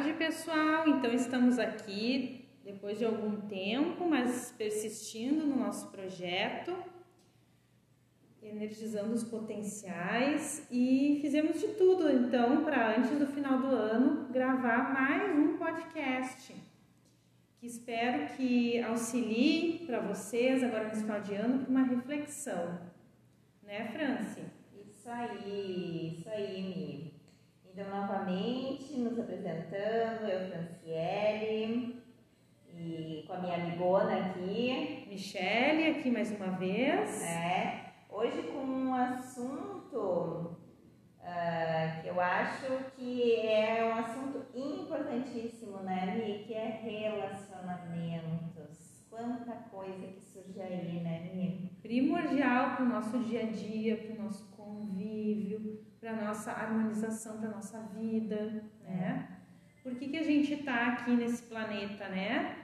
tarde, pessoal. Então estamos aqui depois de algum tempo, mas persistindo no nosso projeto, energizando os potenciais e fizemos de tudo então para antes do final do ano gravar mais um podcast que espero que auxilie para vocês agora nesse final de ano para uma reflexão, né, Franci? Isso aí, isso aí, Mi. Então, novamente, nos apresentando, eu, Franciele, e com a minha amigona aqui. Michele, aqui mais uma vez. É, hoje com um assunto uh, que eu acho que é um assunto importantíssimo, né, Mi? Que é relacionamentos. Quanta coisa que surge aí, né, Mi? Primordial para o nosso dia a dia, para o nosso convívio, para nossa harmonização, para nossa vida, né? Por que, que a gente está aqui nesse planeta, né?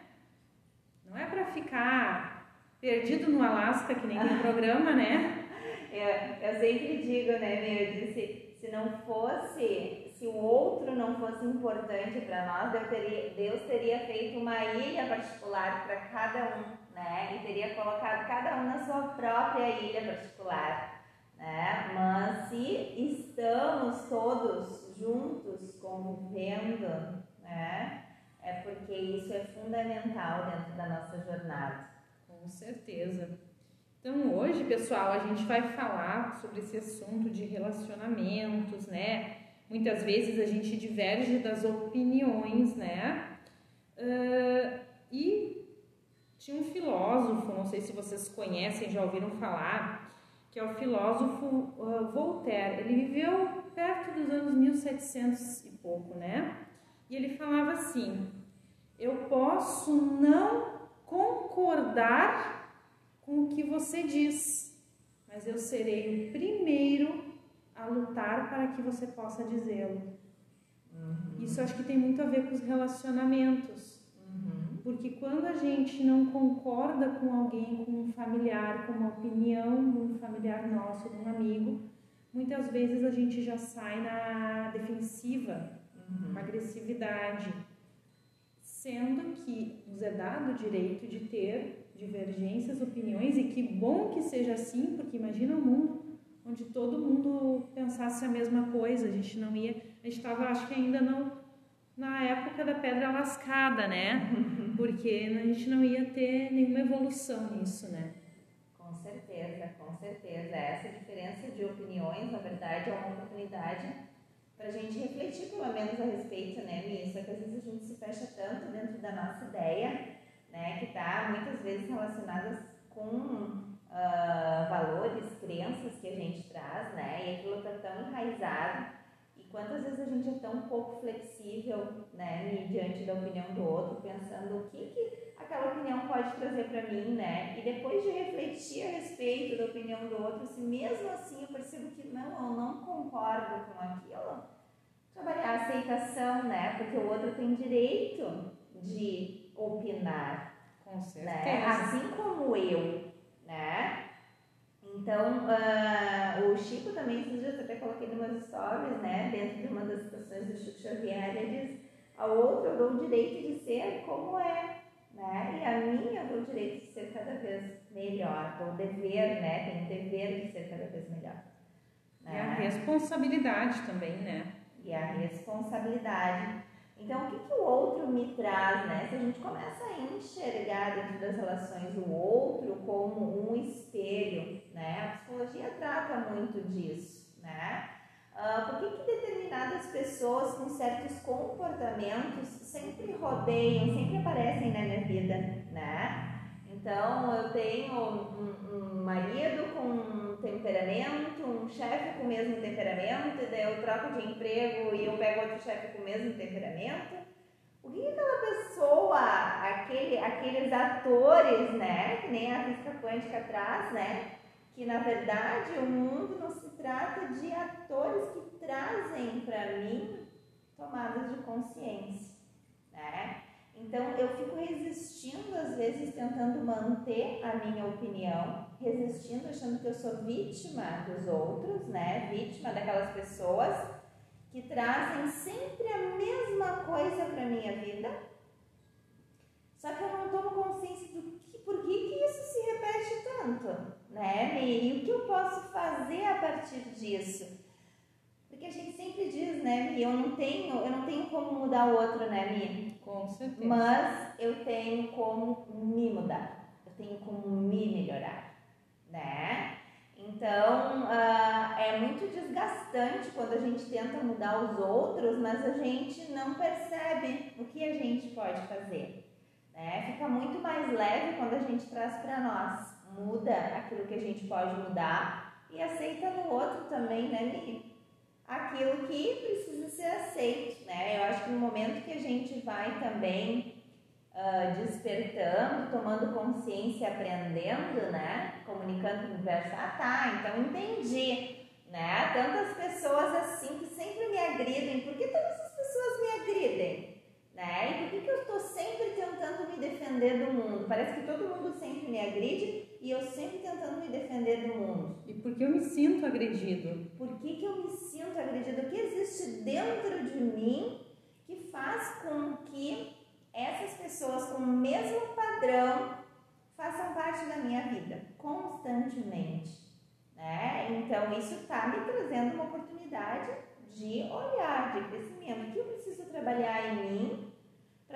Não é para ficar perdido no Alasca, que nem tem programa, né? Eu, eu sempre digo, né, meu, eu disse, se não fosse, se o outro não fosse importante para nós, Deus teria, Deus teria feito uma ilha particular para cada um, né? E teria colocado cada um na sua própria ilha particular né? Mas se estamos todos juntos convivendo, né? É porque isso é fundamental dentro da nossa jornada. Com certeza. Então hoje, pessoal, a gente vai falar sobre esse assunto de relacionamentos, né? Muitas vezes a gente diverge das opiniões, né? Uh, e tinha um filósofo, não sei se vocês conhecem, já ouviram falar, que é o filósofo uh, Voltaire. Ele viveu perto dos anos 1700 e pouco, né? E ele falava assim: Eu posso não concordar com o que você diz, mas eu serei o primeiro a lutar para que você possa dizê-lo. Uhum. Isso acho que tem muito a ver com os relacionamentos. Porque quando a gente não concorda com alguém, com um familiar, com uma opinião de um familiar nosso, de um amigo, muitas vezes a gente já sai na defensiva, uhum. uma agressividade, sendo que nos é dado o direito de ter divergências, opiniões, e que bom que seja assim, porque imagina um mundo onde todo mundo pensasse a mesma coisa, a gente não ia, a gente estava, acho que ainda não na época da pedra lascada, né? Porque a gente não ia ter nenhuma evolução nisso, né? Com certeza, com certeza. Essa diferença de opiniões, na verdade, é uma oportunidade para a gente refletir pelo menos a respeito, né, Missa? Que às vezes a gente se fecha tanto dentro da nossa ideia, né, que está muitas vezes relacionadas com uh, valores, crenças que a gente traz, né, e aquilo está tão enraizado quantas vezes a gente é tão pouco flexível, né, diante da opinião do outro, pensando o que, que aquela opinião pode trazer para mim, né, e depois de refletir a respeito da opinião do outro, se mesmo assim eu percebo que não, eu não concordo com aquilo, trabalhar a aceitação, né, porque o outro tem direito de opinar, com né? certeza, né, assim como eu, né, então, uh, o Chico também, esses dias até coloquei umas stories, né, dentro de uma das situações do Chico Xavier, ele diz, ao outro eu dou o direito de ser como é, né, e a mim eu dou o direito de ser cada vez melhor, dou o dever, né, tenho o dever de ser cada vez melhor. Né? E a responsabilidade também, né? E a responsabilidade. Então, o que, que o outro me traz, né? Se a gente começa a enxergar dentro das relações o outro como um espelho, né? A psicologia trata muito disso, né? Uh, por que, que determinadas pessoas com certos comportamentos sempre rodeiam, sempre aparecem na minha vida, né? Então, eu tenho um, um marido com temperamento, um chefe com o mesmo temperamento, e daí eu troco de emprego e eu pego outro chefe com o mesmo temperamento. O que aquela pessoa, aquele, aqueles atores, né, que nem a física quântica traz, né, que na verdade o mundo não se trata de atores que trazem para mim tomadas de consciência, né? Então eu fico resistindo às vezes tentando manter a minha opinião, resistindo achando que eu sou vítima dos outros, né? Vítima daquelas pessoas. que trazem sempre a mesma coisa para minha vida, só que eu não tomo consciência do que, por que, que isso se repete tanto, né? E, o que eu posso fazer a partir disso? Porque a gente sempre diz, né, eu não tenho, eu não tenho como mudar o outro, né, Mi? Com certeza. Mas eu tenho como me mudar. Eu tenho como me melhorar, né? Então, uh, é muito desgastante quando a gente tenta mudar os outros, mas a gente não percebe o que a gente pode fazer. Né? Fica muito mais leve quando a gente traz para nós. Muda aquilo que a gente pode mudar e aceita no outro também, né, Mi? Aquilo que precisa ser aceito, né? Eu acho que no momento que a gente vai também uh, despertando, tomando consciência, aprendendo, né? Comunicando com o universo. Ah, tá, então entendi. Né? Tantas pessoas assim que sempre me agridem. Por que todas as pessoas me agridem? Né? E por que, que eu estou sempre tentando me defender do mundo? Parece que todo mundo sempre me agride e eu sempre tentando me defender do mundo. E por que eu me sinto agredido? Por que, que eu me sinto agredido? O que existe dentro de mim que faz com que essas pessoas com o mesmo padrão façam parte da minha vida constantemente. Né? Então, isso está me trazendo uma oportunidade de olhar, de crescimento. O que eu preciso trabalhar em mim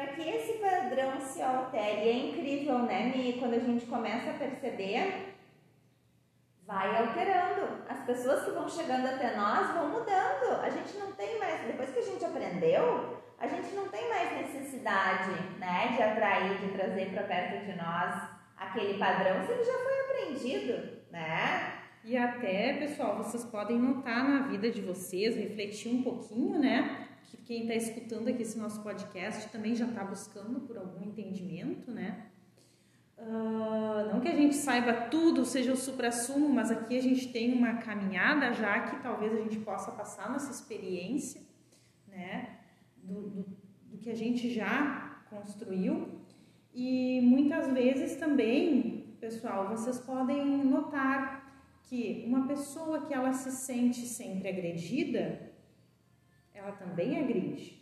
para que esse padrão se altere? E é incrível, né, Mi? Quando a gente começa a perceber, vai alterando. As pessoas que vão chegando até nós vão mudando. A gente não tem mais. Depois que a gente aprendeu, a gente não tem mais necessidade né, de atrair, de trazer para perto de nós aquele padrão, se ele já foi aprendido, né? E até, pessoal, vocês podem notar na vida de vocês, refletir um pouquinho, né? Que quem está escutando aqui esse nosso podcast também já está buscando por algum entendimento, né? Uh, não que a gente saiba tudo, seja o supra-sumo, mas aqui a gente tem uma caminhada já que talvez a gente possa passar nossa experiência, né? do, do, do que a gente já construiu. E muitas vezes também, pessoal, vocês podem notar que uma pessoa que ela se sente sempre agredida, ela também agride.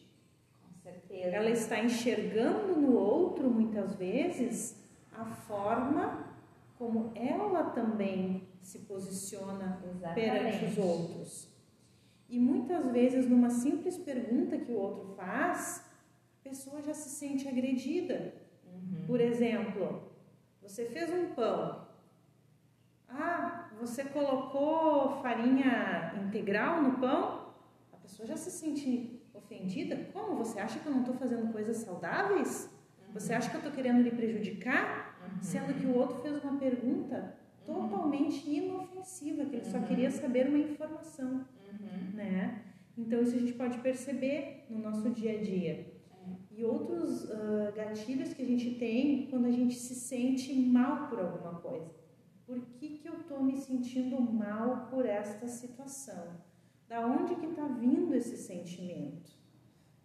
Com certeza. Ela está enxergando no outro, muitas vezes, a forma como ela também se posiciona Exatamente. perante os outros. E muitas vezes, numa simples pergunta que o outro faz, a pessoa já se sente agredida. Uhum. Por exemplo, você fez um pão. Ah, você colocou farinha integral no pão? Pessoa já se sente ofendida. Como? Você acha que eu não estou fazendo coisas saudáveis? Uhum. Você acha que eu estou querendo lhe prejudicar? Uhum. Sendo que o outro fez uma pergunta uhum. totalmente inofensiva, que ele só uhum. queria saber uma informação uhum. né? Então isso a gente pode perceber no nosso dia a dia. É. E outros uh, gatilhos que a gente tem quando a gente se sente mal por alguma coisa. Por que, que eu estou me sentindo mal por esta situação? Da onde que está vindo esse sentimento?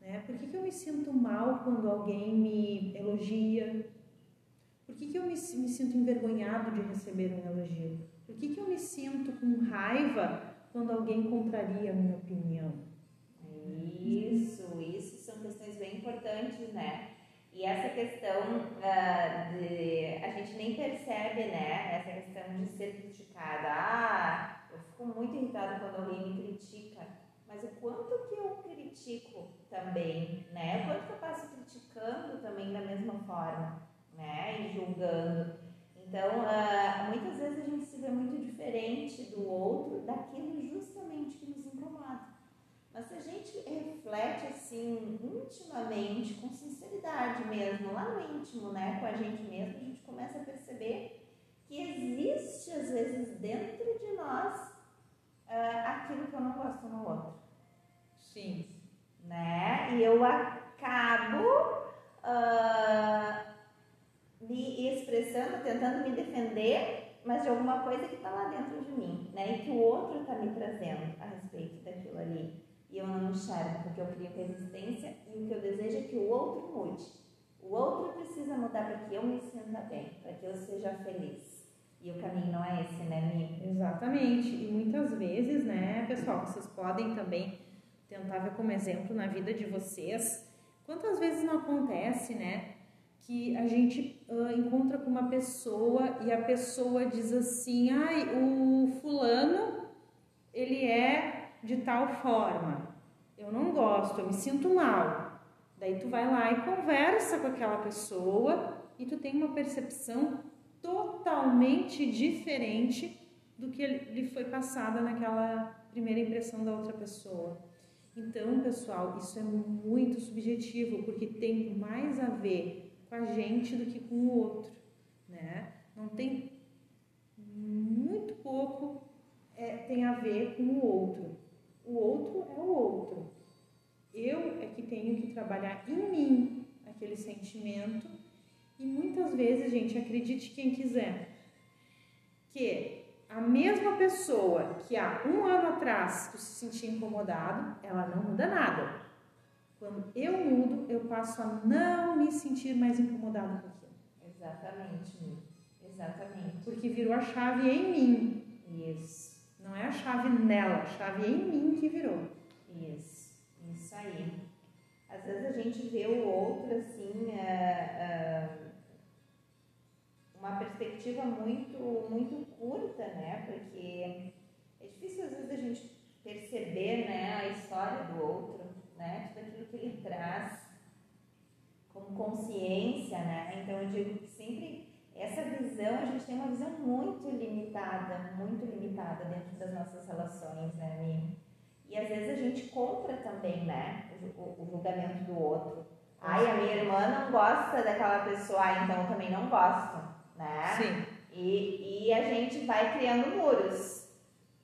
Né? Por que, que eu me sinto mal quando alguém me elogia? Por que, que eu me, me sinto envergonhado de receber um elogio? Por que, que eu me sinto com raiva quando alguém contraria a minha opinião. Isso, isso são questões bem importantes, né? E essa questão uh, de. A gente nem percebe, né? Essa questão de ser criticada. Ah, fico muito irritada quando alguém me critica. Mas o quanto que eu critico também, né? O quanto que eu passo criticando também da mesma forma, né? E julgando. Então, uh, muitas vezes a gente se vê muito diferente do outro, daquilo justamente que nos incomoda. Mas se a gente reflete assim, intimamente, com sinceridade mesmo, lá no íntimo, né, com a gente mesmo, a gente começa a perceber que existe, às vezes, dentro de nós, uh, aquilo que eu não gosto no outro. Sim. Né? E eu acabo. Uh, me expressando, tentando me defender, mas de alguma coisa que está lá dentro de mim, né? E que o outro está me trazendo a respeito daquilo ali. E eu não enxergo, porque eu crio resistência e o que eu desejo é que o outro mude. O outro precisa mudar para que eu me sinta bem, para que eu seja feliz. E o caminho não é esse, né, Mi? Exatamente. E muitas vezes, né, pessoal, vocês podem também tentar ver como exemplo na vida de vocês. Quantas vezes não acontece, né? Que a gente uh, encontra com uma pessoa e a pessoa diz assim: ai, o fulano, ele é de tal forma. Eu não gosto, eu me sinto mal. Daí tu vai lá e conversa com aquela pessoa e tu tem uma percepção totalmente diferente do que lhe foi passada naquela primeira impressão da outra pessoa. Então, pessoal, isso é muito subjetivo, porque tem mais a ver com a gente do que com o outro, né? Não tem muito pouco é, tem a ver com o outro. O outro é o outro. Eu é que tenho que trabalhar em mim aquele sentimento e muitas vezes, gente, acredite quem quiser, que a mesma pessoa que há um ano atrás tu se sentia incomodado, ela não muda nada. Quando eu mudo, eu passo a não me sentir mais incomodado com aquilo. Exatamente, exatamente. Porque virou a chave em mim. Isso. Não é a chave nela, a chave em mim que virou. Isso, isso aí. Às vezes a gente vê o outro assim. Uh, uh uma perspectiva muito, muito curta, né? Porque é difícil às vezes a gente perceber né, a história do outro, né? Tudo aquilo que ele traz como consciência, né? Então eu digo que sempre essa visão, a gente tem uma visão muito limitada, muito limitada dentro das nossas relações, né, Mimi? E às vezes a gente compra também, né, o, o julgamento do outro. Ai, a minha irmã não gosta daquela pessoa, então eu também não gosto né? Sim. E, e a gente vai criando muros,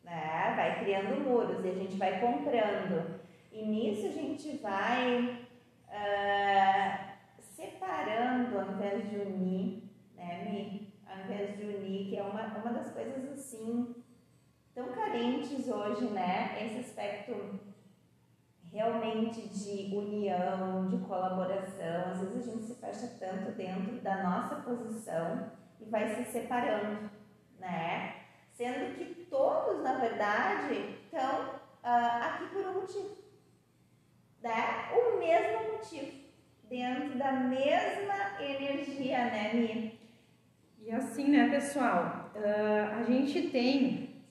né? Vai criando muros e a gente vai comprando. E nisso a gente vai uh, separando ao invés de unir, né, Mi? Ao invés de unir, que é uma, uma das coisas assim tão carentes hoje, né? Esse aspecto realmente de união, de colaboração. Às vezes a gente se fecha tanto dentro da nossa posição e vai se separando, né? Sendo que todos, na verdade, estão uh, aqui por um motivo, né? O mesmo motivo, dentro da mesma energia, né, Mi? E assim, né, pessoal, uh, a gente tem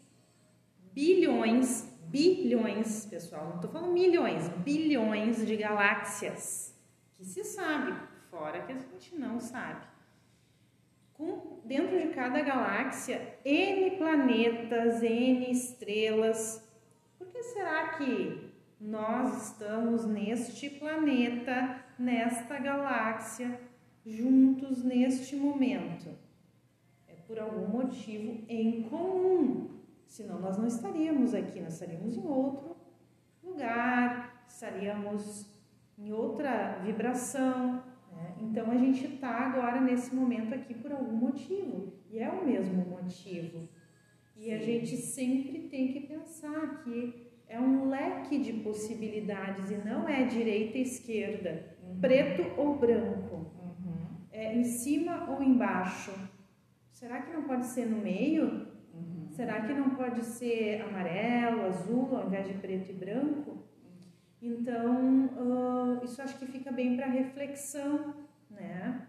bilhões, bilhões, pessoal, não estou falando milhões, bilhões de galáxias que se sabe, fora que a gente não sabe com dentro de cada galáxia N planetas, N estrelas. Por que será que nós estamos neste planeta, nesta galáxia, juntos neste momento? É por algum motivo em comum. Senão nós não estaríamos aqui, nós estaríamos em outro lugar, estaríamos em outra vibração, né? Então a gente está agora nesse momento aqui por algum motivo e é o mesmo motivo. E Sim. a gente sempre tem que pensar que é um leque de possibilidades e não é direita e esquerda, uhum. preto ou branco, uhum. é em cima ou embaixo. Será que não pode ser no meio? Uhum. Será que não pode ser amarelo, azul, ao invés de preto e branco? Então, uh, isso acho que fica bem para reflexão, né?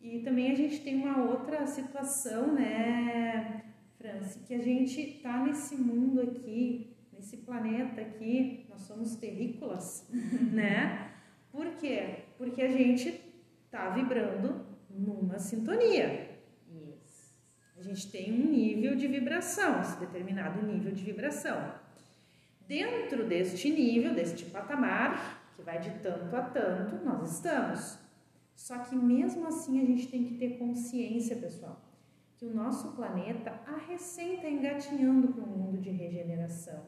E também a gente tem uma outra situação, né, Franci, que a gente está nesse mundo aqui, nesse planeta aqui, nós somos terrícolas, né? Por quê? Porque a gente está vibrando numa sintonia. Isso. A gente tem um nível de vibração, esse determinado nível de vibração. Dentro deste nível, deste patamar, que vai de tanto a tanto, nós estamos. Só que mesmo assim a gente tem que ter consciência, pessoal, que o nosso planeta a recém está engatinhando para um mundo de regeneração.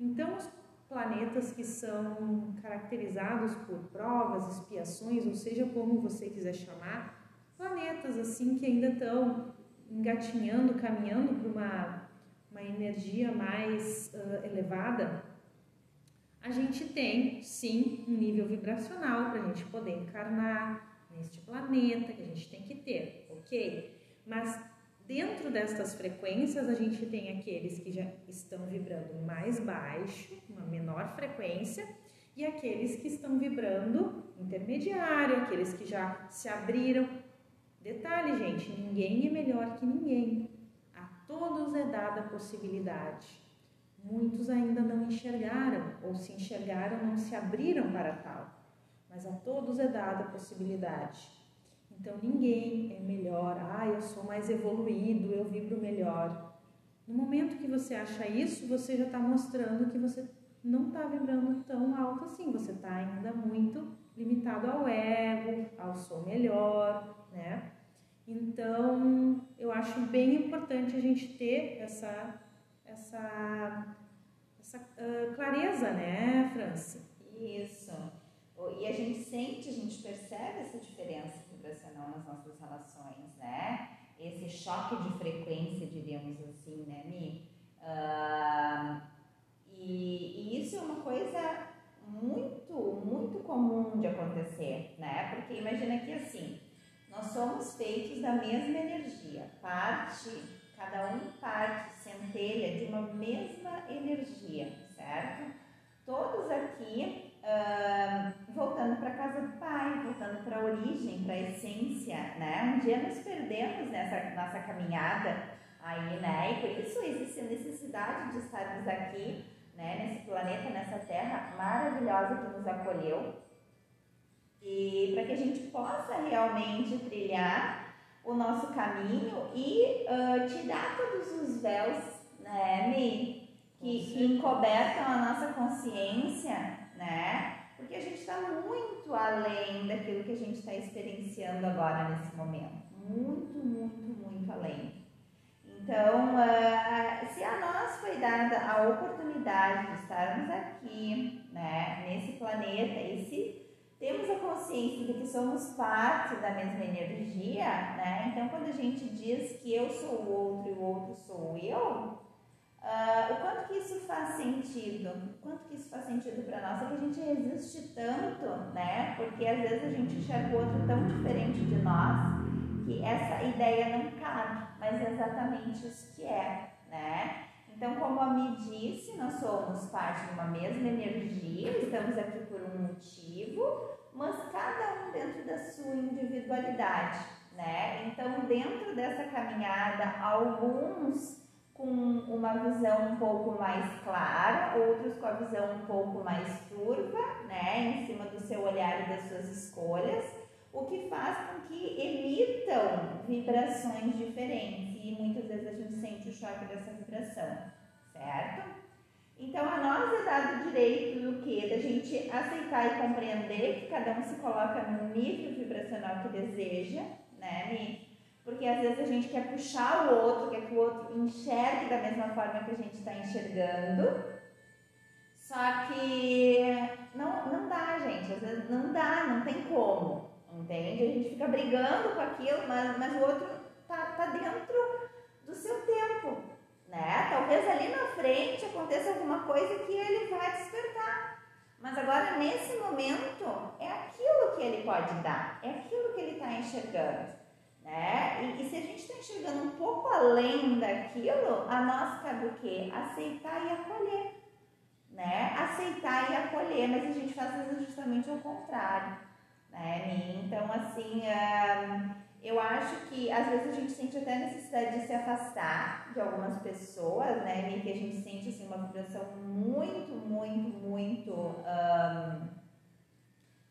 Então, os planetas que são caracterizados por provas, expiações, ou seja como você quiser chamar, planetas assim que ainda estão engatinhando, caminhando para uma uma energia mais uh, elevada, a gente tem sim um nível vibracional para a gente poder encarnar neste planeta que a gente tem que ter, ok? Mas dentro destas frequências a gente tem aqueles que já estão vibrando mais baixo, uma menor frequência e aqueles que estão vibrando intermediário, aqueles que já se abriram. Detalhe, gente, ninguém é melhor que ninguém. Todos é dada a possibilidade. Muitos ainda não enxergaram, ou se enxergaram, não se abriram para tal. Mas a todos é dada a possibilidade. Então ninguém é melhor, ah, eu sou mais evoluído, eu vibro melhor. No momento que você acha isso, você já está mostrando que você não está vibrando tão alto assim, você está ainda muito limitado ao ego, ao sou melhor, né? Então, eu acho bem importante a gente ter essa, essa, essa uh, clareza, né, Franci? Isso. E a gente sente, a gente percebe essa diferença vibracional nas nossas relações, né? Esse choque de frequência, diríamos assim, né, Mi? Uh, e, e isso é uma coisa muito, muito comum de acontecer, né? Porque imagina que assim, nós somos feitos da mesma energia, parte, cada um parte, centelha de uma mesma energia, certo? Todos aqui uh, voltando para a casa do pai, voltando para a origem, para a essência, né? Um dia nos perdemos nessa nossa caminhada aí, né? E por isso existe a necessidade de estarmos aqui, né? Nesse planeta, nessa terra maravilhosa que nos acolheu e para que a gente possa realmente trilhar o nosso caminho e uh, tirar todos os véus, né, Mi? Que, que encobertam a nossa consciência, né? Porque a gente está muito além daquilo que a gente está experienciando agora nesse momento. Muito, muito, muito além. Então, uh, se a nós foi dada a oportunidade de estarmos aqui, né, nesse planeta, e se temos a consciência de que somos parte da mesma energia, né, então quando a gente diz que eu sou o outro e o outro sou eu, Uh, o quanto que isso faz sentido? O quanto que isso faz sentido para nós? É que a gente resiste tanto, né? Porque às vezes a gente enxerga o outro tão diferente de nós que essa ideia não cabe, mas é exatamente isso que é, né? Então, como a Mi disse, nós somos parte de uma mesma energia, estamos aqui por um motivo, mas cada um dentro da sua individualidade, né? Então, dentro dessa caminhada, alguns com uma visão um pouco mais clara, outros com a visão um pouco mais turva, né, em cima do seu olhar e das suas escolhas, o que faz com que emitam vibrações diferentes muitas vezes a gente sente o choque dessa vibração, certo? Então a nós é dado o direito do que? Da gente aceitar e compreender que cada um se coloca no nível vibracional que deseja, né, porque às vezes a gente quer puxar o outro, quer que o outro enxergue da mesma forma que a gente está enxergando. Só que não, não dá, gente. Às vezes não dá, não tem como. Entende? A gente fica brigando com aquilo, mas, mas o outro tá, tá dentro do seu tempo. Né? Talvez ali na frente aconteça alguma coisa que ele vai despertar. Mas agora, nesse momento, é aquilo que ele pode dar, é aquilo que ele está enxergando. Né? E, e se a gente está enxergando um pouco além daquilo, a nós cabe o quê? Aceitar e acolher. Né? Aceitar e acolher, mas a gente faz justamente ao contrário. Né? Então, assim, eu acho que às vezes a gente sente até necessidade de se afastar de algumas pessoas, né? que a gente sente assim, uma vibração muito, muito, muito um,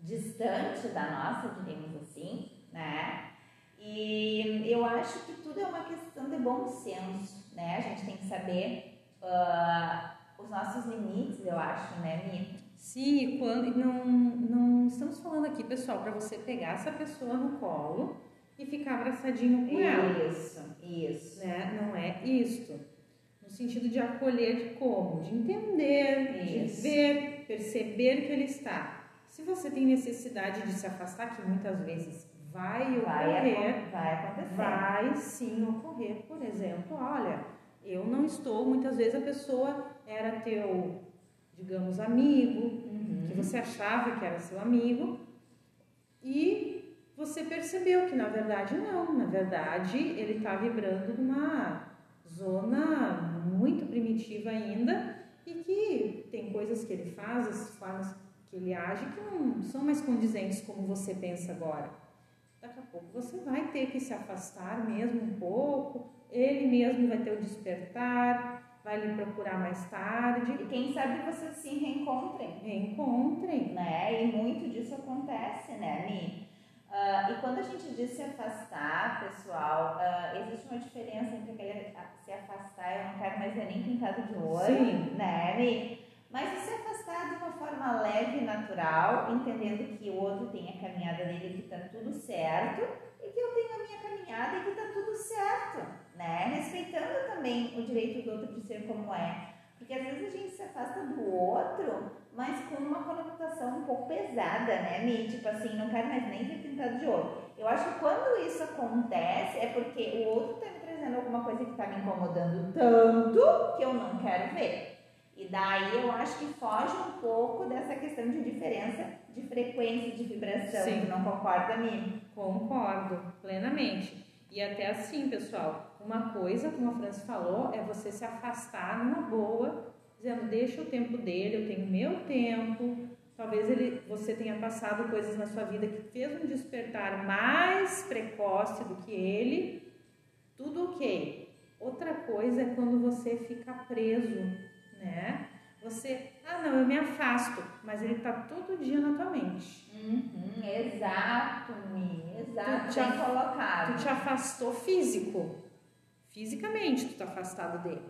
distante da nossa, diríamos assim, né? E eu acho que tudo é uma questão de bom senso, né? A gente tem que saber uh, os nossos limites, eu acho, né, Mi? Sim, quando não, não estamos falando aqui, pessoal, para você pegar essa pessoa no colo e ficar abraçadinho com ela. Isso, isso. Né? Não é isto. No sentido de acolher de como? De entender, isso. de ver, perceber que ele está. Se você tem necessidade de se afastar, que muitas vezes vai ocorrer, vai, vai acontecer. Vai sim ocorrer. Por exemplo, olha, eu não estou, muitas vezes a pessoa era teu, digamos, amigo, uhum. que você achava que era seu amigo, e você percebeu que na verdade não, na verdade ele está vibrando numa zona muito primitiva ainda e que tem coisas que ele faz, as formas que ele age que não são mais condizentes como você pensa agora. Daqui a pouco você vai ter que se afastar mesmo um pouco, ele mesmo vai ter o despertar, vai lhe procurar mais tarde. E quem sabe vocês se reencontrem. Reencontrem. Né? E muito disso acontece, né, Mi? Uh, e quando a gente diz se afastar, pessoal, uh, existe uma diferença entre aquele se afastar, eu não quero mais ver nem pintado de ouro, Sim. né, Mi? Mas se afastar de uma forma leve e natural, entendendo que o outro tem a caminhada dele que está tudo certo e que eu tenho a minha caminhada e que está tudo certo, né? Respeitando também o direito do outro de ser como é. Porque às vezes a gente se afasta do outro, mas com uma conotação um pouco pesada, né, Mi? Tipo assim, não quero mais nem ver pintado de ouro. Eu acho que quando isso acontece é porque o outro está me trazendo alguma coisa que está me incomodando tanto que eu não quero ver. E daí eu acho que foge um pouco dessa questão de diferença de frequência de vibração. Sim. Tu não concorda, Mi? Concordo, plenamente. E até assim, pessoal, uma coisa, como a Francis falou, é você se afastar numa boa, dizendo, deixa o tempo dele, eu tenho meu tempo. Talvez ele, você tenha passado coisas na sua vida que fez um despertar mais precoce do que ele. Tudo ok. Outra coisa é quando você fica preso né? Você, ah não, eu me afasto, mas ele está todo dia na tua mente. Uhum, exato, Mi, exato, tu te, bem colocado. Tu te afastou físico, fisicamente tu está afastado dele.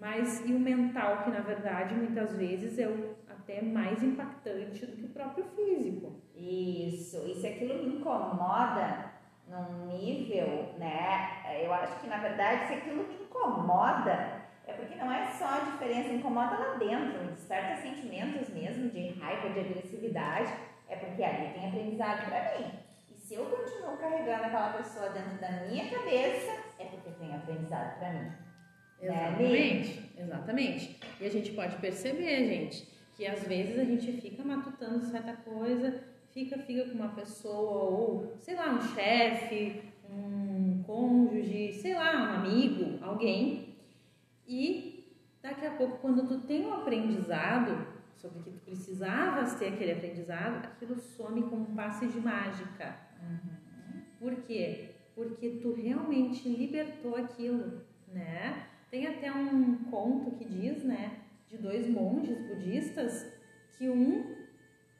Mas e o mental, que na verdade muitas vezes é o, até mais impactante do que o próprio físico. Isso, e se aquilo me incomoda num nível, né? Eu acho que na verdade se aquilo me incomoda, é porque não é só a diferença, incomoda lá dentro, desperta sentimentos mesmo de raiva, de agressividade, é porque ali tem aprendizado para mim. E se eu continuo carregando aquela pessoa dentro da minha cabeça, é porque tem aprendizado para mim. Né, exatamente, né? exatamente. E a gente pode perceber, gente, que às vezes a gente fica matutando certa coisa, fica, fica com uma pessoa, ou sei lá, um chefe, um cônjuge, sei lá, um amigo, alguém e daqui a pouco, quando tu tem um aprendizado sobre que tu precisavas ter aquele aprendizado, aquilo some como um passe de mágica. Uhum. Por quê? Porque tu realmente libertou aquilo, né? Tem até um conto que diz, né, de dois monges budistas que um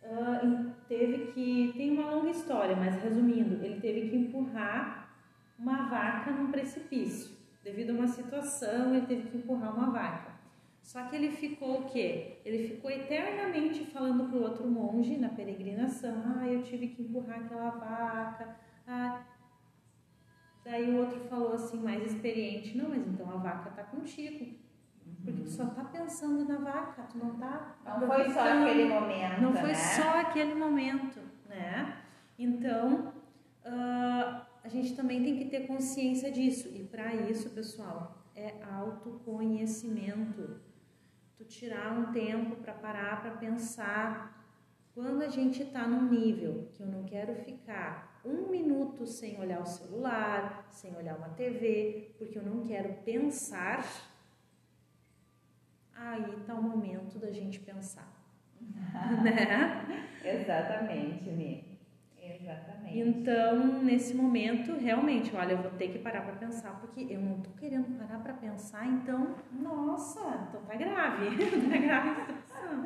uh, teve que tem uma longa história, mas resumindo, ele teve que empurrar uma vaca num precipício devido a uma situação, ele teve que empurrar uma vaca. Só que ele ficou o quê? Ele ficou eternamente falando para o outro monge na peregrinação: Ah, eu tive que empurrar aquela vaca. Ah. Daí o outro falou assim, mais experiente: Não, mas então a vaca está contigo. Porque tu só está pensando na vaca, tu não está. Não foi só aquele momento. Não foi né? só aquele momento, né? Então, uh, a gente também tem que ter consciência disso. E para isso, pessoal, é autoconhecimento. Tu tirar um tempo para parar para pensar. Quando a gente está num nível que eu não quero ficar um minuto sem olhar o celular, sem olhar uma TV, porque eu não quero pensar, aí está o momento da gente pensar. né? Exatamente, Mi. Exatamente. Então, nesse momento, realmente, olha, eu vou ter que parar para pensar, porque eu não tô querendo parar para pensar, então, nossa, então tá grave, tá grave a situação.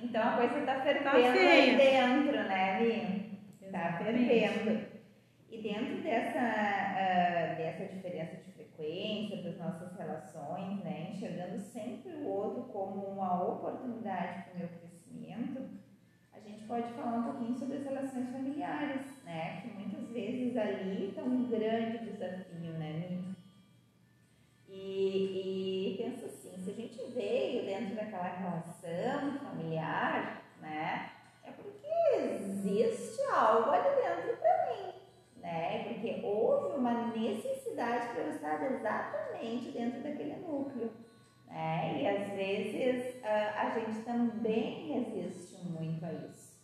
Então a coisa tá fervendo tá aí dentro, né, Mi? Tá fervendo. E dentro dessa, uh, dessa diferença de frequência das nossas relações, né, enxergando sempre o outro como uma oportunidade para o meu crescimento, pode falar um pouquinho sobre as relações familiares, né? Que muitas vezes ali está um grande desafio, né, Mi? E, e pensa assim, se a gente veio dentro daquela relação familiar, né? É porque existe algo ali dentro para mim, né? Porque houve uma necessidade para eu estar exatamente dentro daquele núcleo. Né? E às vezes a, a gente também resiste muito a isso.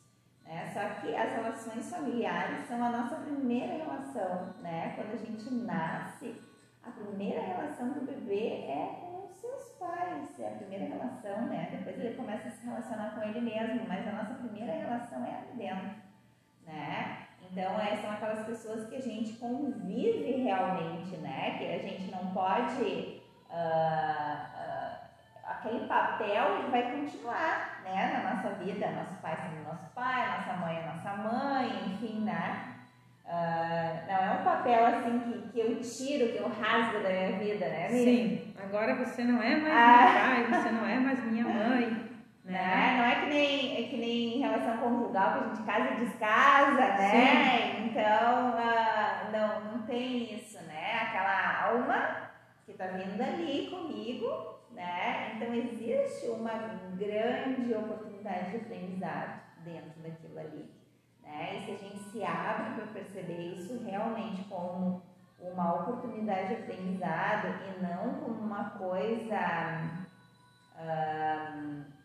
Né? Só que as relações familiares são a nossa primeira relação, né? Quando a gente nasce, a primeira relação do bebê é com os seus pais, é a primeira relação, né? Depois ele começa a se relacionar com ele mesmo, mas a nossa primeira relação é ali dentro, né? Então, é, são aquelas pessoas que a gente convive realmente, né? Que a gente não pode. Uh, uh, aquele papel ele vai continuar, né? Na nossa vida, nosso pai sendo nosso pai, nossa mãe é nossa mãe, enfim, né? Uh, não é um papel assim que, que eu tiro, que eu rasgo da minha vida, né, amiga? Sim, agora você não é mais ah. meu pai, você não é mais minha mãe. Né? né? Não é que nem, é que nem em relação conjugal, que a gente casa e descasa, né? Sim. Então, uh, não, não tem isso, né? Aquela alma que tá vindo ali comigo, né? Então, existe uma grande oportunidade de aprendizado dentro daquilo ali. Né? E se a gente se abre para perceber isso realmente como uma oportunidade de aprendizado e não como uma coisa. como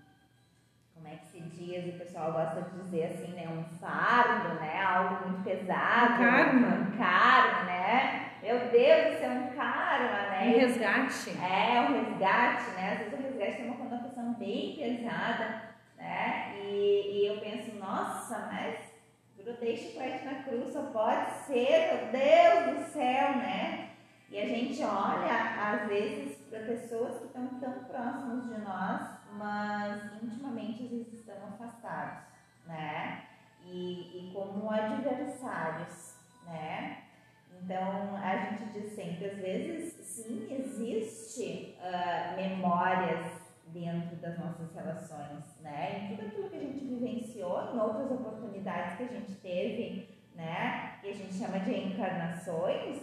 é que se diz? O pessoal gosta de dizer assim, né? Um fardo, né? Algo muito pesado. Um karma. Um karma, né? Meu Deus, isso é um karma, né? Um resgate. É, um resgate, né? Às vezes o resgate tem uma conotação bem pesada, né? E, e eu penso, nossa, mas deixa o na cruz, só pode ser, meu Deus do céu, né? E a gente olha, às vezes, para pessoas que estão tão próximas de nós, mas intimamente às vezes estão afastados, né? E, e como adversários, né? Então, a gente diz sempre, às vezes, sim, existe uh, memórias dentro das nossas relações, né? Em tudo aquilo que a gente vivenciou, em outras oportunidades que a gente teve, né? Que a gente chama de encarnações.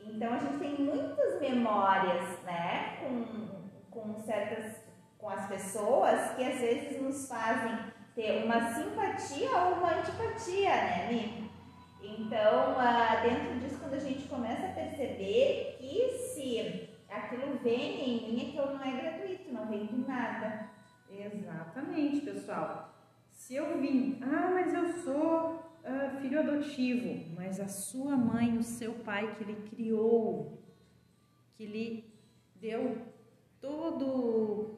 Então a gente tem muitas memórias, né? Com, com certas, com as pessoas que às vezes nos fazem ter uma simpatia ou uma antipatia, né, Mi? Então, uh, dentro disso, quando a gente começa a perceber que se aquilo vem em mim, aquilo não é gratuito, não vem de nada. Exatamente, pessoal. Se eu vim, ah, mas eu sou uh, filho adotivo, mas a sua mãe, o seu pai que lhe criou, que lhe deu todo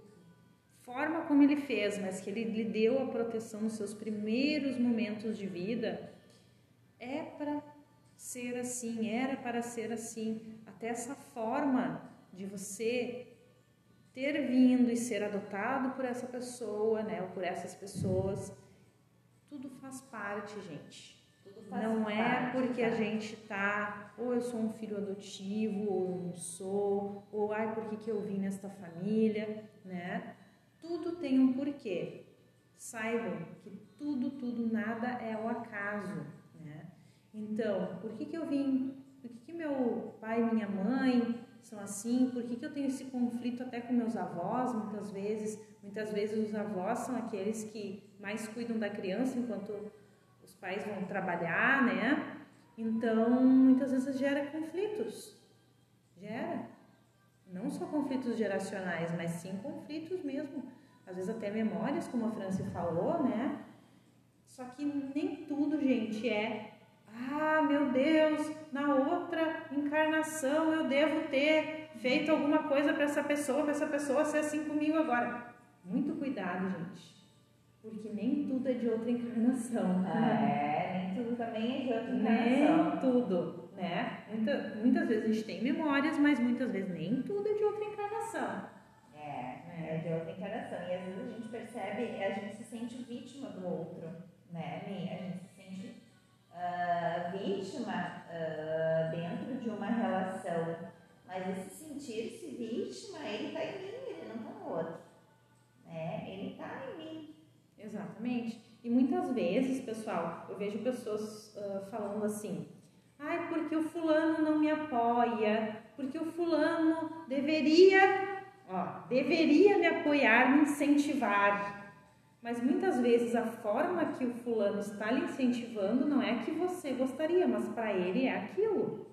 forma como ele fez, mas que ele lhe deu a proteção nos seus primeiros momentos de vida, é para ser assim, era para ser assim. Até essa forma de você ter vindo e ser adotado por essa pessoa, né, ou por essas pessoas, tudo faz parte, gente. Faz não é parte, é porque tá? a gente tá, ou eu sou um filho adotivo, ou não sou, ou ai, por que, que eu vim nesta família, né? Tudo tem um porquê. Saibam que tudo, tudo, nada é o acaso, né? Então, por que, que eu vim? Por que, que meu pai e minha mãe são assim? Por que, que eu tenho esse conflito até com meus avós, muitas vezes? Muitas vezes os avós são aqueles que mais cuidam da criança enquanto os pais vão trabalhar, né? Então, muitas vezes gera conflitos. Gera. Não só conflitos geracionais, mas sim conflitos mesmo. Às vezes até memórias, como a Franci falou, né? Só que nem tudo, gente, é ah, meu Deus, na outra encarnação eu devo ter feito alguma coisa para essa pessoa, para essa pessoa ser assim comigo agora. Muito cuidado, gente. Porque nem tudo é de outra encarnação. É, nem tudo também é de outra encarnação. Nem tudo, né? Muita, muitas vezes a gente tem memórias, mas muitas vezes nem tudo é de outra encarnação. É, é de outra encarnação. E às vezes a gente percebe, a gente se sente vítima do outro, né, A gente uh, vítima uh, dentro de uma relação, mas esse sentir-se vítima, ele está em mim, ele não está no outro. Né? Ele está em mim. Exatamente. E muitas vezes, pessoal, eu vejo pessoas uh, falando assim: ai, porque o fulano não me apoia, porque o fulano deveria, ó, deveria me apoiar, me incentivar. Mas muitas vezes a forma que o fulano está lhe incentivando não é a que você gostaria, mas para ele é aquilo.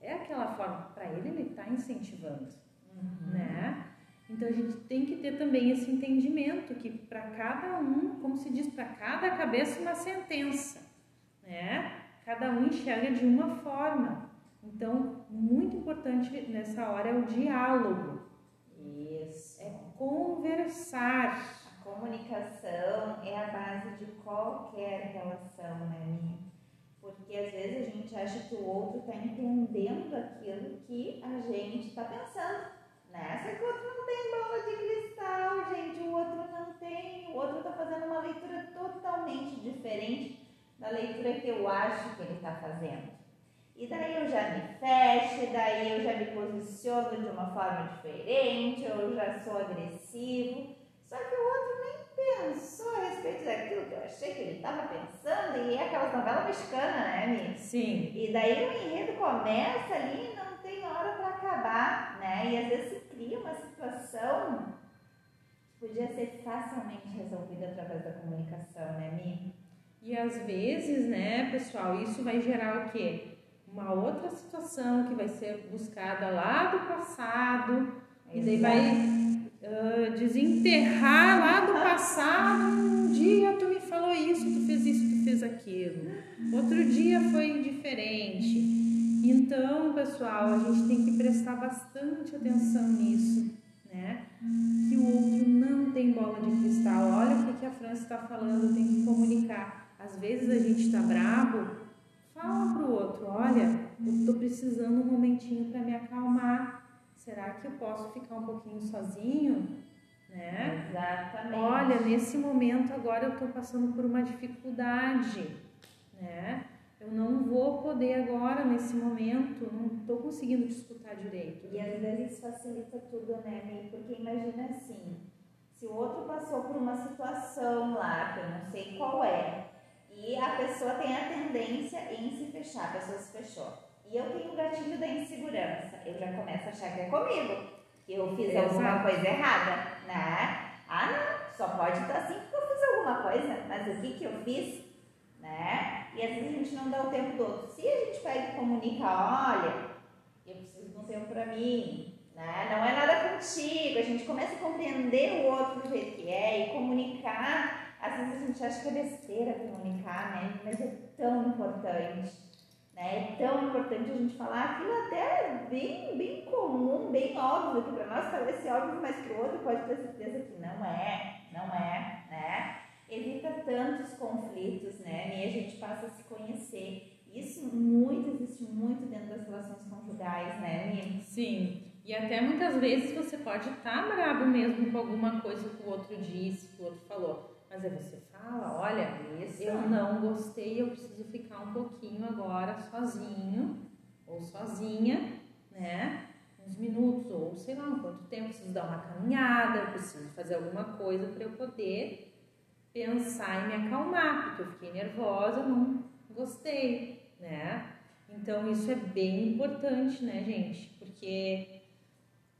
É aquela forma, para ele ele está incentivando, uhum. né? Então a gente tem que ter também esse entendimento que para cada um, como se diz, para cada cabeça uma sentença, né? Cada um enxerga de uma forma. Então, muito importante nessa hora é o diálogo, Isso. É conversar. A comunicação é a base de qualquer relação, né, minha? Porque às vezes a gente acha que o outro está entendendo aquilo que a gente está pensando? Só que o outro não tem bola de cristal, gente. O outro não tem. O outro está fazendo uma leitura totalmente diferente da leitura que eu acho que ele está fazendo. E daí eu já me fecho, daí eu já me posiciono de uma forma diferente, eu já sou agressivo. Só que o outro nem pensou a respeito daquilo que eu achei que ele estava pensando, e é aquelas novelas mexicanas, né, Mi? Sim. E daí o enredo começa ali e não tem hora para acabar, né? E às vezes se cria uma situação que podia ser facilmente resolvida através da comunicação, né, Mi? E às vezes, né, pessoal, isso vai gerar o quê? Uma outra situação que vai ser buscada lá do passado, e daí vai uh, desenterrar lá do passado. Um dia tu me falou isso, tu fez isso, tu fez aquilo. Outro dia foi diferente. Então, pessoal, a gente tem que prestar bastante atenção nisso, né? Que o outro não tem bola de cristal. Olha o que, que a França está falando, tem que comunicar. Às vezes a gente está bravo, fala pro outro, olha, eu estou precisando um momentinho para me acalmar. Será que eu posso ficar um pouquinho sozinho? Né? Exatamente. Olha, nesse momento agora eu estou passando por uma dificuldade, né? Eu não vou poder agora, nesse momento, não estou conseguindo te escutar direito. E às vezes facilita tudo, né, Mi? Porque imagina assim, se o outro passou por uma situação lá, que eu não sei qual é, pessoa tem a tendência em se fechar, a pessoa se fechou. E eu tenho o gatilho da insegurança. Eu já começo a achar que é comigo, que eu fiz Exato. alguma coisa errada, né? Ah, não, só pode estar assim porque eu fiz alguma coisa, mas o que que eu fiz, né? E às vezes a gente não dá o tempo do outro. Se a gente pega e comunica, olha, eu preciso de um tempo para mim, né? Não é nada contigo. A gente começa a compreender o outro do jeito que é e comunicar às vezes a gente acha que é besteira comunicar, né? Mas é tão importante. Né? É tão importante a gente falar aquilo até bem, bem comum, bem óbvio, que para nós parece óbvio, mas que o outro pode ter certeza que não é, não é, né? Evita tantos conflitos, né? E a gente passa a se conhecer. Isso muito, existe muito dentro das relações conjugais, né, Mi? Sim. E até muitas vezes você pode estar tá bravo mesmo com alguma coisa que o outro disse, que o outro falou. Mas aí você fala, olha, Isso. eu não gostei, eu preciso ficar um pouquinho agora sozinho ou sozinha, né? Uns minutos ou sei lá, quanto tempo, preciso dar uma caminhada, eu preciso fazer alguma coisa para eu poder pensar e me acalmar, porque eu fiquei nervosa, eu não gostei, né? Então isso é bem importante, né, gente? Porque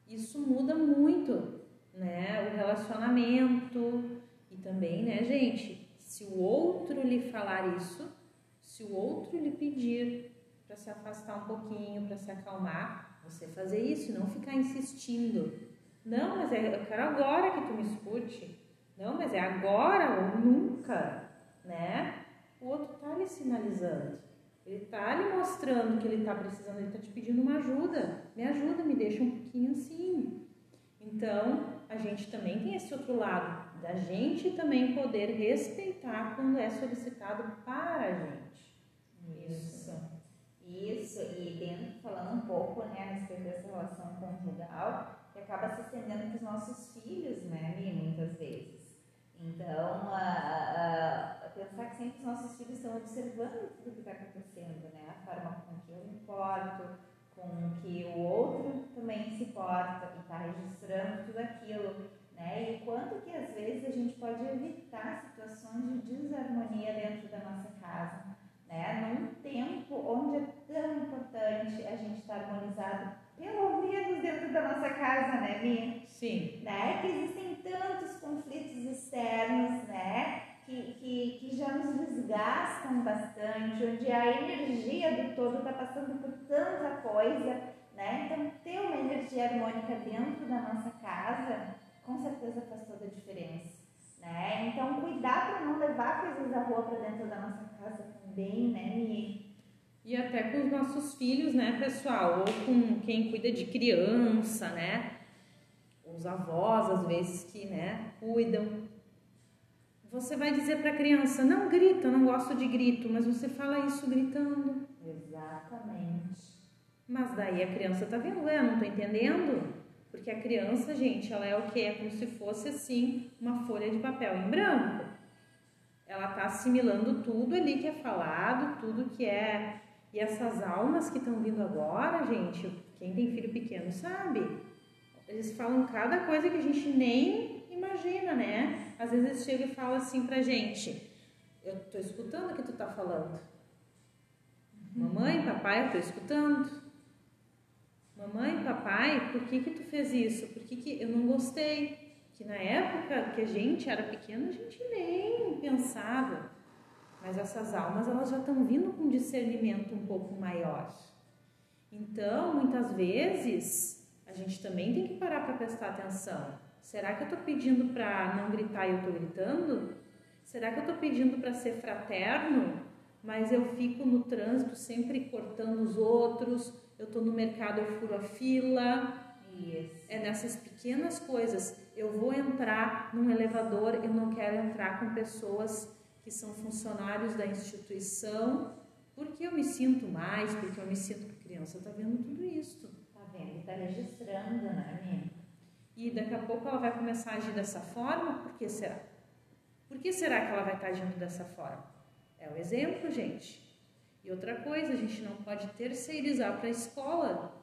isso muda muito, né? O relacionamento, também, né, gente, se o outro lhe falar isso, se o outro lhe pedir para se afastar um pouquinho, para se acalmar, você fazer isso, não ficar insistindo. Não, mas é, eu quero agora que tu me escute. Não, mas é agora ou nunca, né? O outro tá lhe sinalizando. Ele tá lhe mostrando que ele tá precisando, ele tá te pedindo uma ajuda. Me ajuda, me deixa um pouquinho assim. Então, a gente também tem esse outro lado da gente também poder respeitar quando é solicitado para a gente. Isso. Isso, e dentro, falando um pouco né, a respeito dessa relação conjugal, que acaba se estendendo para os nossos filhos, né, Mi, muitas vezes. Então, pensar que sempre os nossos filhos estão observando tudo que está acontecendo, né, a forma com que eu me porto, com que o outro também se porta e está registrando tudo aquilo né? E o quanto que às vezes a gente pode evitar situações de desarmonia dentro da nossa casa, né? Num tempo onde é tão importante a gente estar harmonizado, pelo menos dentro da nossa casa, né, Minha? Sim. Né? Que existem tantos conflitos externos, né? Que, que, que já nos desgastam bastante, onde a energia do todo está passando por tanta coisa, né? Então, ter uma energia harmônica dentro da nossa casa com certeza faz toda a diferença. Né? Então, cuidar para não levar coisas da rua para dentro da nossa casa também, né, Mi? E até com os nossos filhos, né, pessoal? Ou com quem cuida de criança, né? temos avós às vezes que, né, cuidam. Você vai dizer para a criança: "Não grita, eu não gosto de grito", mas você fala isso gritando. Exatamente. Mas daí a criança tá vendo, eu não tô entendendo. Porque a criança, gente, ela é o que? É como se fosse assim, uma folha de papel em branco. Ela tá assimilando tudo ali que é falado, tudo que é. E essas almas que estão vindo agora, gente, quem tem filho pequeno sabe. Eles falam cada coisa que a gente nem imagina, né? Às vezes eles chegam e falam assim pra gente: Eu tô escutando o que tu tá falando. Mamãe, papai, eu tô escutando. Mamãe, papai, por que que tu fez isso? Por que que eu não gostei? Que na época que a gente era pequeno, a gente nem pensava. Mas essas almas, elas já estão vindo com discernimento um pouco maior. Então, muitas vezes, a gente também tem que parar para prestar atenção. Será que eu estou pedindo para não gritar e eu estou gritando? Será que eu estou pedindo para ser fraterno, mas eu fico no trânsito sempre cortando os outros, eu estou no mercado, eu furo a fila. Isso. É nessas pequenas coisas. Eu vou entrar num elevador, eu não quero entrar com pessoas que são funcionários da instituição, porque eu me sinto mais, porque eu me sinto criança está vendo tudo isso. Tá vendo? Está registrando, né, Nina? E daqui a pouco ela vai começar a agir dessa forma, por que será? Por que será que ela vai estar agindo dessa forma? É o exemplo, gente. E outra coisa, a gente não pode terceirizar para a escola.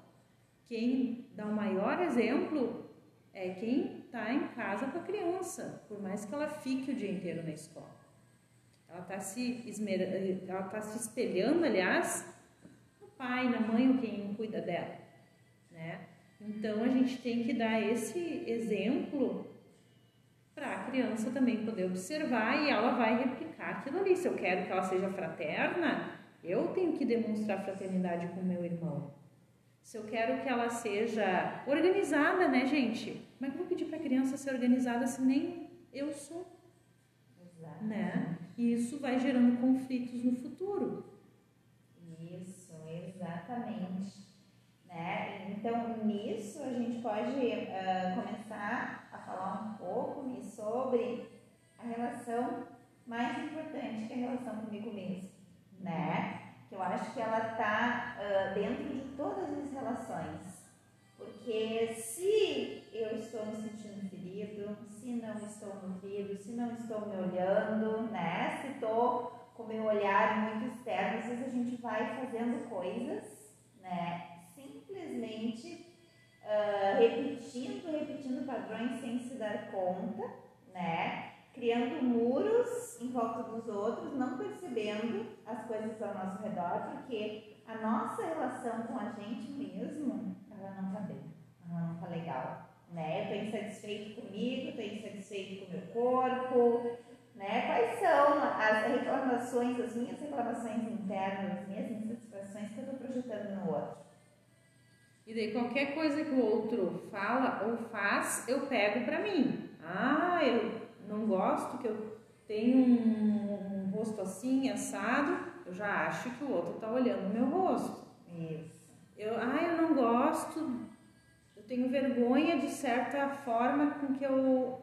Quem dá o maior exemplo é quem está em casa com a criança, por mais que ela fique o dia inteiro na escola. Ela está se, esmer... tá se espelhando, aliás, no pai, na mãe, ou quem cuida dela. Né? Então a gente tem que dar esse exemplo para a criança também poder observar e ela vai replicar aquilo ali. Se eu quero que ela seja fraterna, eu tenho que demonstrar fraternidade com o meu irmão. Se eu quero que ela seja organizada, né, gente? Como eu vou pedir para a criança ser organizada se nem eu sou? Exato. Né? E isso vai gerando conflitos no futuro. Isso, exatamente. Né? Então, nisso a gente pode uh, começar a falar um pouco sobre a relação mais importante que é a relação comigo mesmo, né? Que eu acho que ela está uh, dentro de todas as relações. Porque se eu estou me sentindo ferido, se não estou nutrido, se não estou me olhando, né? Se estou com meu olhar muito externo, às vezes a gente vai fazendo coisas, né? Simplesmente uh, repetindo, repetindo padrões sem se dar conta, né? Criando muros em volta dos outros, não percebendo as coisas ao nosso redor, porque a nossa relação com a gente mesmo, ela não tá bem, ela não tá legal, né? Eu tô insatisfeito comigo, tô insatisfeito com o meu corpo, né? Quais são as reclamações, as minhas reclamações internas, as minhas insatisfações que eu tô projetando no outro? E daí qualquer coisa que o outro fala ou faz, eu pego para mim. Ah, eu não gosto que eu tenho um, um rosto assim, assado, eu já acho que o outro está olhando o meu rosto. Isso. Eu, ah, eu não gosto, eu tenho vergonha de certa forma com que eu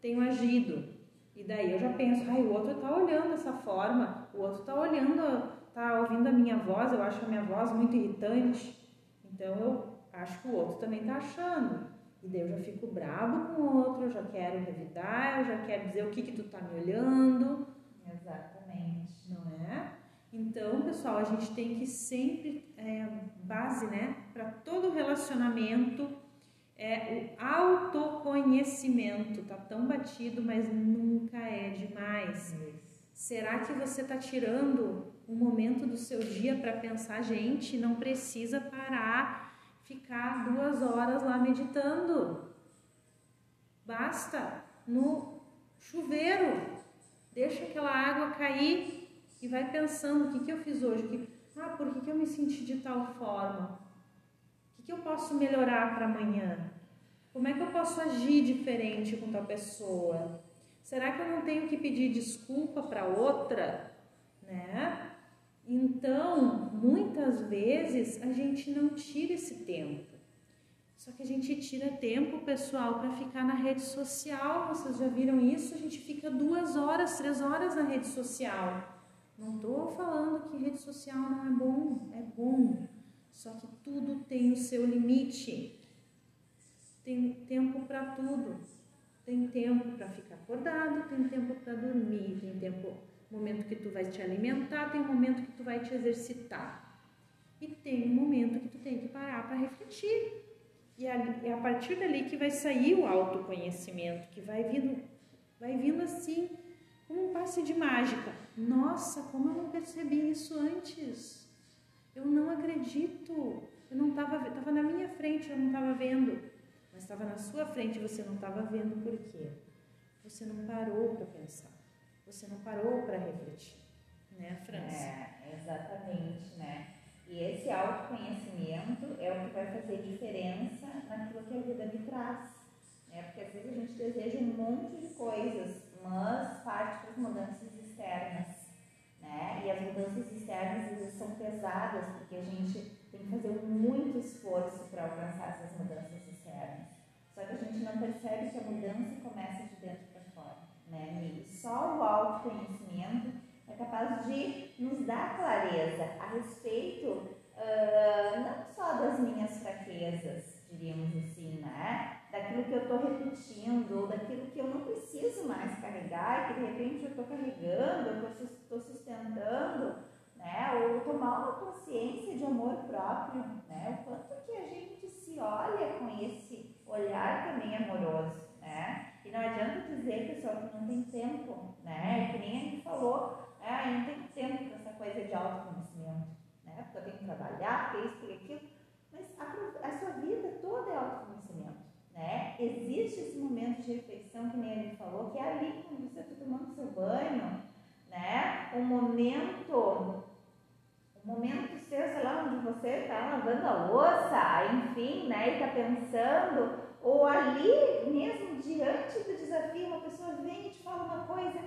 tenho agido. E daí eu já penso, ai, o outro está olhando dessa forma, o outro está olhando, está ouvindo a minha voz, eu acho a minha voz muito irritante. Então eu acho que o outro também está achando. E daí eu já fico bravo com o outro, eu já quero revidar, eu já quero dizer o que que tu tá me olhando. Exatamente. Não é? Então, pessoal, a gente tem que sempre, é, base, né, para todo relacionamento, é o autoconhecimento. Tá tão batido, mas nunca é demais. Isso. Será que você está tirando um momento do seu dia para pensar, gente, não precisa parar, ficar duas horas lá meditando. Basta no chuveiro, deixa aquela água cair e vai pensando o que, que eu fiz hoje, que, ah, por que, que eu me senti de tal forma? O que, que eu posso melhorar para amanhã? Como é que eu posso agir diferente com tal pessoa? Será que eu não tenho que pedir desculpa para outra, né? Então, muitas vezes a gente não tira esse tempo. Só que a gente tira tempo, pessoal, para ficar na rede social. Vocês já viram isso? A gente fica duas horas, três horas na rede social. Não estou falando que rede social não é bom, é bom. Só que tudo tem o seu limite. Tem tempo para tudo. Tem tempo para ficar acordado, tem tempo para dormir, tem tempo, momento que tu vai te alimentar, tem momento que tu vai te exercitar. E tem um momento que tu tem que parar para refletir. E é a partir dali que vai sair o autoconhecimento, que vai vindo, vai vindo assim, como um passe de mágica. Nossa, como eu não percebi isso antes. Eu não acredito. Eu não estava, estava na minha frente, eu não estava vendo. Mas estava na sua frente e você não estava vendo por quê? Você não parou para pensar. Você não parou para refletir. Né, França? É, exatamente, né? E esse autoconhecimento é o que vai fazer diferença naquilo que a vida me traz. Né? Porque às vezes a gente deseja um monte de coisas, mas parte para as mudanças externas. Né? E as mudanças externas às vezes são pesadas, porque a gente tem que fazer muito esforço para alcançar essas mudanças externas. Só que a gente não percebe que a mudança começa de dentro. Né? Só o autoconhecimento é capaz de nos dar clareza a respeito uh, não só das minhas fraquezas, diríamos assim, né? Daquilo que eu estou repetindo, ou daquilo que eu não preciso mais carregar, e que de repente eu estou carregando, eu estou sustentando, né? Ou tomar uma consciência de amor próprio, né? O quanto que a gente se olha com esse olhar também amoroso, né? E não adianta dizer, pessoal, que não tem tempo, né? Que nem a gente falou, é, eu não tenho tempo para essa coisa de autoconhecimento, né? Porque eu tenho que trabalhar, porque isso, porque aquilo. Mas a, a sua vida toda é autoconhecimento, né? Existe esse momento de reflexão, que nem a gente falou, que é ali quando você está tomando seu banho, né? Um momento um momento seu, sei lá, onde você está lavando a louça, enfim, né, e está pensando, ou ali mesmo diante do desafio, uma pessoa vem e te fala uma coisa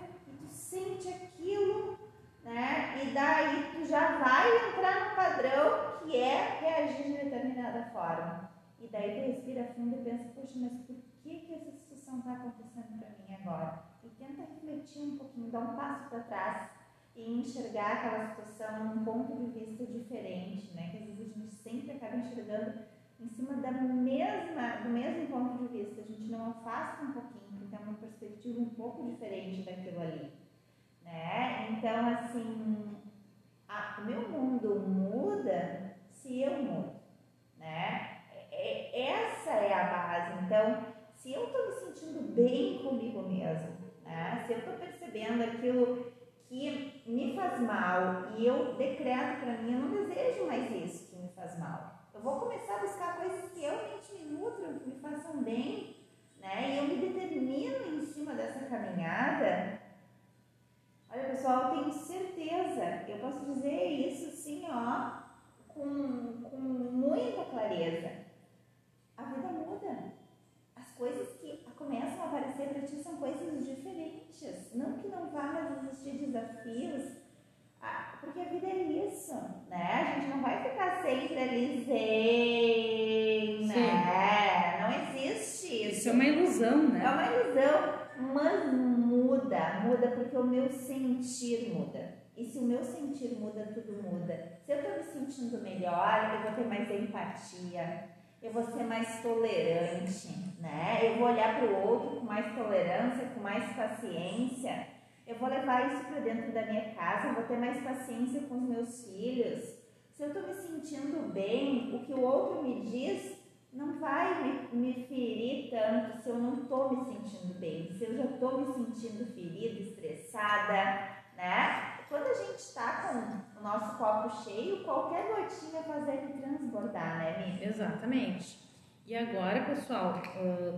sente aquilo, né? E daí tu já vai entrar no padrão que é reagir de determinada forma. E daí tu respira fundo e pensa, poxa, mas por que, que essa situação está acontecendo para mim agora? E tenta refletir um pouquinho, dar um passo para trás e enxergar aquela situação num ponto de vista diferente, né? Que às vezes a gente sempre acaba enxergando em cima da mesma, do mesmo ponto de vista. A gente não afasta um pouquinho, porque tem uma perspectiva um pouco diferente daquilo ali. Né? Então, assim, a, o meu mundo muda se eu mudo. Né? É, essa é a base. Então, se eu estou me sentindo bem comigo mesmo, né? se eu estou percebendo aquilo que me faz mal e eu decreto para mim, eu não desejo mais isso que me faz mal. Eu vou começar a buscar coisas que realmente me nutram, que me façam bem, né? E eu me determino em cima dessa caminhada Olha, pessoal, eu tenho certeza, eu posso dizer isso sim, ó, com, com muita clareza. A vida muda. As coisas que começam a aparecer para ti são coisas diferentes. Não que não vá mais existir desafios, ah, porque a vida é isso, né? A gente não vai ficar sempre ali zen, né? Não existe isso. Isso é uma ilusão, né? É uma ilusão, mas muda, muda porque o meu sentir muda. E se o meu sentir muda, tudo muda. Se eu estou me sentindo melhor, eu vou ter mais empatia, eu vou ser mais tolerante, né? Eu vou olhar para o outro com mais tolerância, com mais paciência. Eu vou levar isso para dentro da minha casa, vou ter mais paciência com os meus filhos. Se eu estou me sentindo bem, o que o outro me diz não vai me, me ferir tanto se eu não estou me sentindo bem, se eu já estou me sentindo ferida, estressada, né? Quando a gente está com o nosso copo cheio, qualquer gotinha faz ele transbordar, né, Mimi? Exatamente. E agora, pessoal,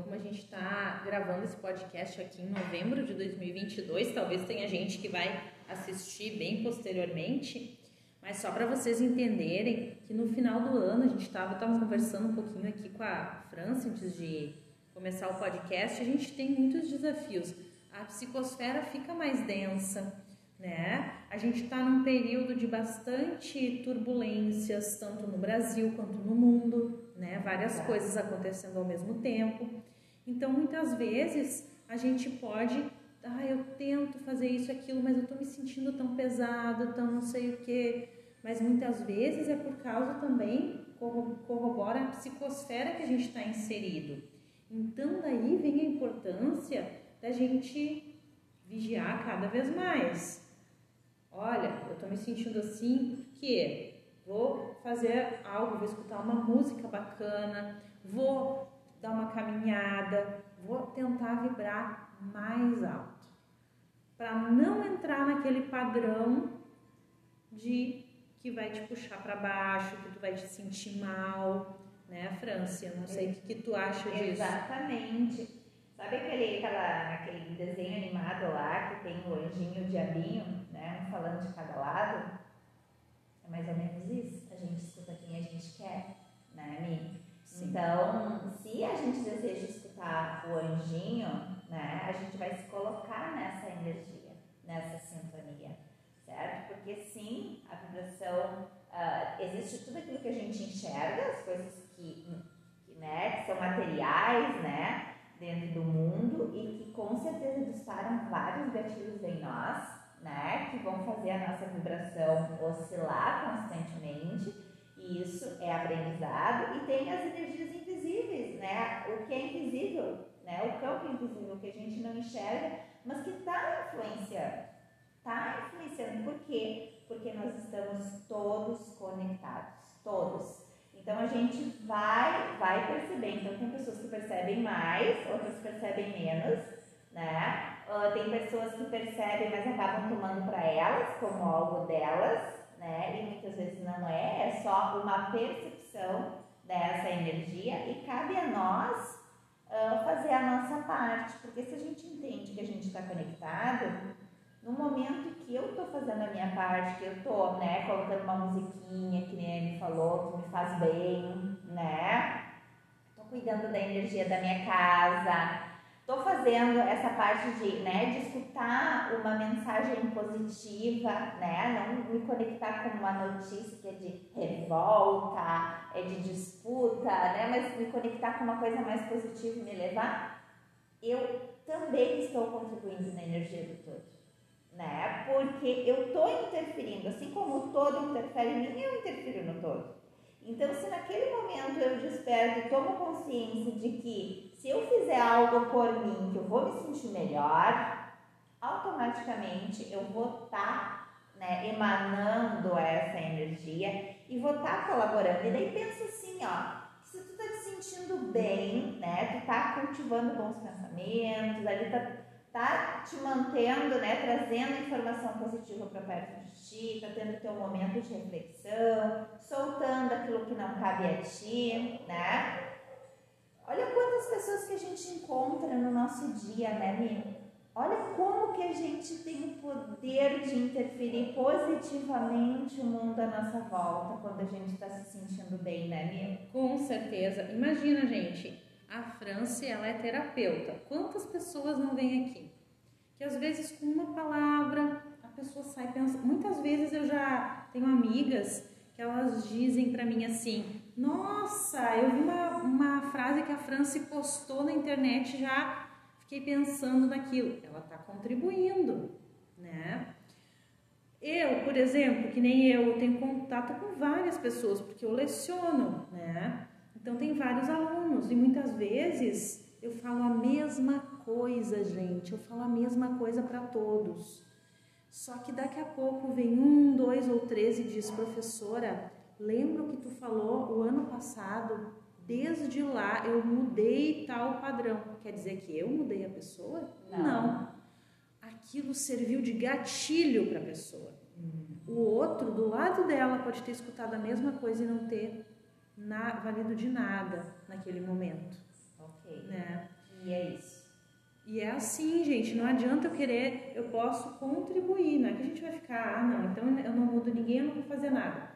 como a gente está gravando esse podcast aqui em novembro de 2022, talvez tenha gente que vai assistir bem posteriormente. Mas só para vocês entenderem que no final do ano a gente estava tava conversando um pouquinho aqui com a França antes de começar o podcast, a gente tem muitos desafios. A psicosfera fica mais densa, né? A gente está num período de bastante turbulências, tanto no Brasil quanto no mundo, né? Várias Tá. coisas acontecendo ao mesmo tempo. Então, muitas vezes a gente pode, ah, eu tento fazer isso, aquilo, mas eu tô me sentindo tão pesado, tão não sei o quê. Mas muitas vezes é por causa também, corro- corrobora a psicosfera que a gente está inserido. Então, daí vem a importância da gente vigiar cada vez mais. Olha, eu tô me sentindo assim, porque vou fazer algo, vou escutar uma música bacana, vou dar uma caminhada, vou tentar vibrar mais alto. Para não entrar naquele padrão de que vai te puxar para baixo, que tu vai te sentir mal, né, Franci? Eu não sei o que, que tu acha disso. Exatamente. Sabe aquele, aquela, aquele desenho animado lá que tem o anjinho o diabinho, né? Um falando de cada lado? É mais ou menos isso. A gente escuta quem a gente quer, né, Mi? Sim. Então, se a gente deseja escutar o anjinho, né, a gente vai se colocar nessa energia, nessa sintonia, certo? Porque sim, a vibração, ah, existe tudo aquilo que a gente enxerga, as coisas que, que, né, que são materiais, né, dentro do mundo e que com certeza disparam vários gatilhos em nós, né, que vão fazer a nossa vibração oscilar constantemente. E isso é aprendizado e tem as energias invisíveis, né? O que é invisível, né? O campo invisível que a gente não enxerga, mas que está influenciando. Está influenciando. Por quê? Porque nós estamos todos conectados, todos. Então a gente vai, vai perceber. Então tem pessoas que percebem mais, outras percebem menos, né? Ah, tem pessoas que percebem, mas acabam tomando para elas como algo delas, né? E muitas vezes não é, é só uma percepção dessa energia e cabe a nós ah, fazer a nossa parte, porque se a gente entende que a gente está conectado, no momento que eu estou fazendo a minha parte, que eu estou, né, colocando uma musiquinha que nem Amy falou, que me faz bem, né? Estou cuidando da energia da minha casa, estou fazendo essa parte de, né, de escutar uma mensagem positiva, né? Não me conectar com uma notícia que é de revolta, é de disputa, né? Mas me conectar com uma coisa mais positiva e me levar. Eu também estou contribuindo na energia do todo né? Porque eu estou interferindo, assim como o todo interfere em mim, eu interfiro no todo. Então, se naquele momento eu desperto e tomo consciência de que se eu fizer algo por mim, que eu vou me sentir melhor, automaticamente eu vou estar né, emanando essa energia e vou estar colaborando. E daí pensa assim, ó, se tu tá te sentindo bem, né, tu tá cultivando bons pensamentos, ali tá tá te mantendo, né, trazendo informação positiva para perto de ti, tá tendo teu momento de reflexão, soltando aquilo que não cabe a ti, né? Olha quantas pessoas que a gente encontra no nosso dia, né, Mi? Olha como que a gente tem o poder de interferir positivamente o mundo à nossa volta quando a gente está se sentindo bem, né, Mi? Com certeza. Imagina, gente, a Franci, ela é terapeuta. Quantas pessoas não vêm aqui? Que às vezes com uma palavra a pessoa sai pensando. Muitas vezes eu já tenho amigas que elas dizem para mim assim: Nossa, eu vi uma, uma frase que a Franci postou na internet já fiquei pensando naquilo. Ela está contribuindo, né? Eu, por exemplo, que nem eu, tenho contato com várias pessoas porque eu leciono, né? Então tem vários alunos e muitas vezes eu falo a mesma coisa, gente. Eu falo a mesma coisa para todos. Só que daqui a pouco vem um, dois ou três e diz, professora, lembra o que tu falou o ano passado? Desde lá eu mudei tal padrão. Quer dizer que eu mudei a pessoa? Não. Não. Aquilo serviu de gatilho para a pessoa. O outro do lado dela pode ter escutado a mesma coisa e não ter na, valido de nada naquele momento, Ok. né? E é isso. E é assim, gente, não adianta eu querer, eu posso contribuir, não é que a gente vai ficar, ah, não, então eu não mudo ninguém, eu não vou fazer nada.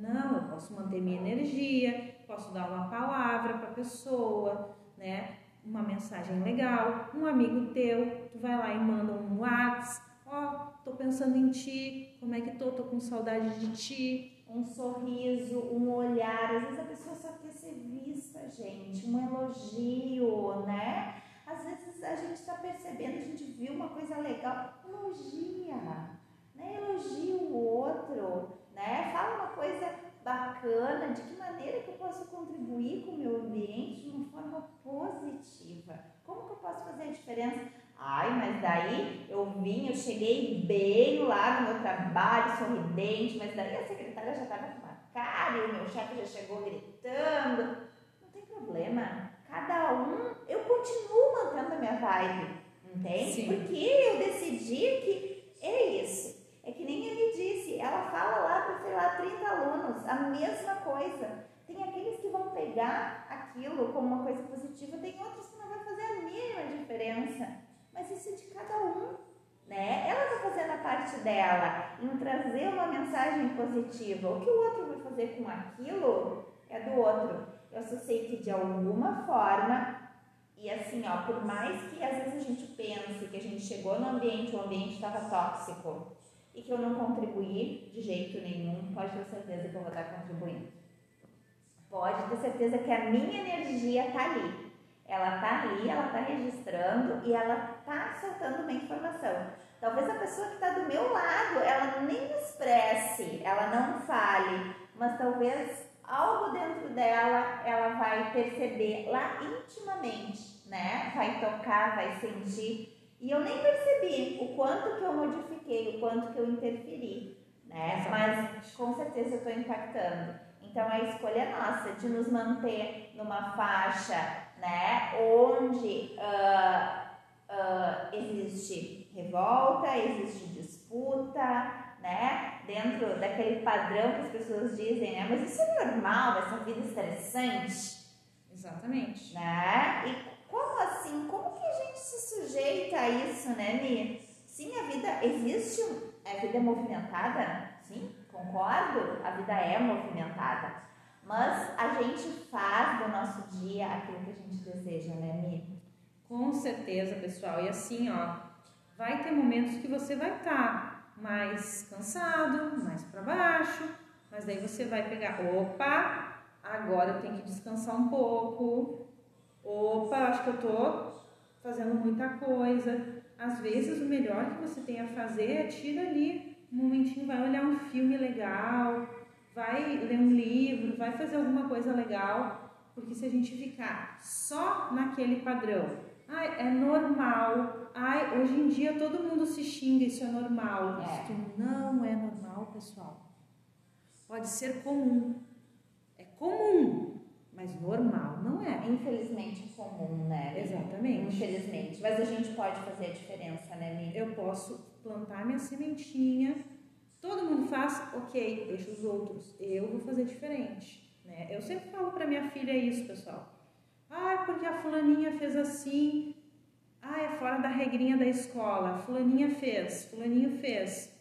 Não, eu posso manter minha energia, posso dar uma palavra para a pessoa, né? Uma mensagem legal, um amigo teu, tu vai lá e manda um WhatsApp, ó, tô pensando em ti, como é que tô, tô com saudade de ti, um sorriso, um olhar. Às vezes a pessoa só quer ser vista, gente, um elogio, né? Às vezes a gente está percebendo, a gente viu uma coisa legal, elogia, né? Elogia o outro, né? Fala uma coisa bacana, de que maneira que eu posso contribuir com o meu ambiente de uma forma positiva. Como que eu posso fazer a diferença? Ai, mas daí eu vim, eu cheguei bem lá no meu trabalho, sorridente, mas daí a secretária já estava com uma cara e o meu chefe já chegou gritando. Não tem problema. Cada um, eu continuo mantendo a minha vibe, entende? Sim. Porque eu decidi que é isso. É que nem ele disse, ela fala lá lá, 30 alunos, a mesma coisa. Tem aqueles que vão pegar aquilo como uma coisa positiva, tem outros que não vai fazer a mínima diferença mas isso é de cada um, né? Ela está fazendo a parte dela em trazer uma mensagem positiva. O que o outro vai fazer com aquilo é do outro. Eu só sei que de alguma forma, e assim, ó, por mais que às vezes a gente pense que a gente chegou no ambiente, o ambiente estava tóxico e que eu não contribuí de jeito nenhum, pode ter certeza que eu vou estar contribuindo. Pode ter certeza que a minha energia está ali. Ela está ali, ela está registrando e ela está soltando uma informação. Talvez a pessoa que está do meu lado, ela nem expresse, ela não fale, mas talvez algo dentro dela ela vai perceber lá intimamente, né? Vai tocar, vai sentir. E eu nem percebi o quanto que eu modifiquei, o quanto que eu interferi, né? Mas com certeza eu estou impactando. Então a escolha é nossa de nos manter numa faixa né? Onde uh, uh, existe revolta, existe disputa, né? Dentro daquele padrão que as pessoas dizem, né? Mas isso é normal, essa vida estressante. Exatamente. Né? E como assim? Como que a gente se sujeita a isso, né, Mi? Sim, a vida existe, a vida é movimentada, sim, concordo, a vida é movimentada. Mas a gente faz do nosso dia aquilo que a gente deseja, né, Mi? Com certeza, pessoal. E assim, ó, vai ter momentos que você vai estar tá mais cansado, mais para baixo, mas daí você vai pegar, opa, agora eu tenho que descansar um pouco. Opa, acho que eu tô fazendo muita coisa. Às vezes o melhor que você tem a fazer é tira ali um momentinho, vai olhar um filme legal, vai ler um livro, vai fazer alguma coisa legal, porque se a gente ficar só naquele padrão, ai, é normal, ai, hoje em dia todo mundo se xinga, isso é normal. É. Isso não é normal, pessoal. Pode ser comum. É comum, mas normal não é. Infelizmente é comum, né? Exatamente. Infelizmente. Mas a gente pode fazer a diferença, né, Miriam? Eu posso plantar minha sementinha Todo mundo faz, ok, deixa os outros. Eu vou fazer diferente. Né? Eu sempre falo para minha filha isso, pessoal. Ah, porque a fulaninha fez assim. Ah, é fora da regrinha da escola. Fulaninha fez, fulaninho fez.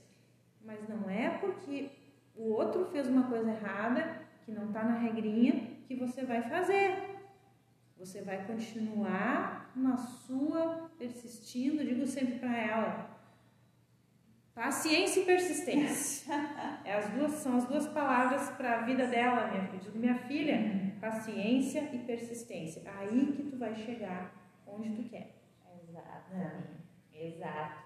Mas não é porque o outro fez uma coisa errada, que não está na regrinha, que você vai fazer. Você vai continuar na sua, persistindo, digo sempre para ela, Paciência e persistência. É as duas, são as duas palavras para a vida dela, minha filha. minha filha, paciência e persistência. Aí que tu vai chegar onde tu quer. Exato. Exato.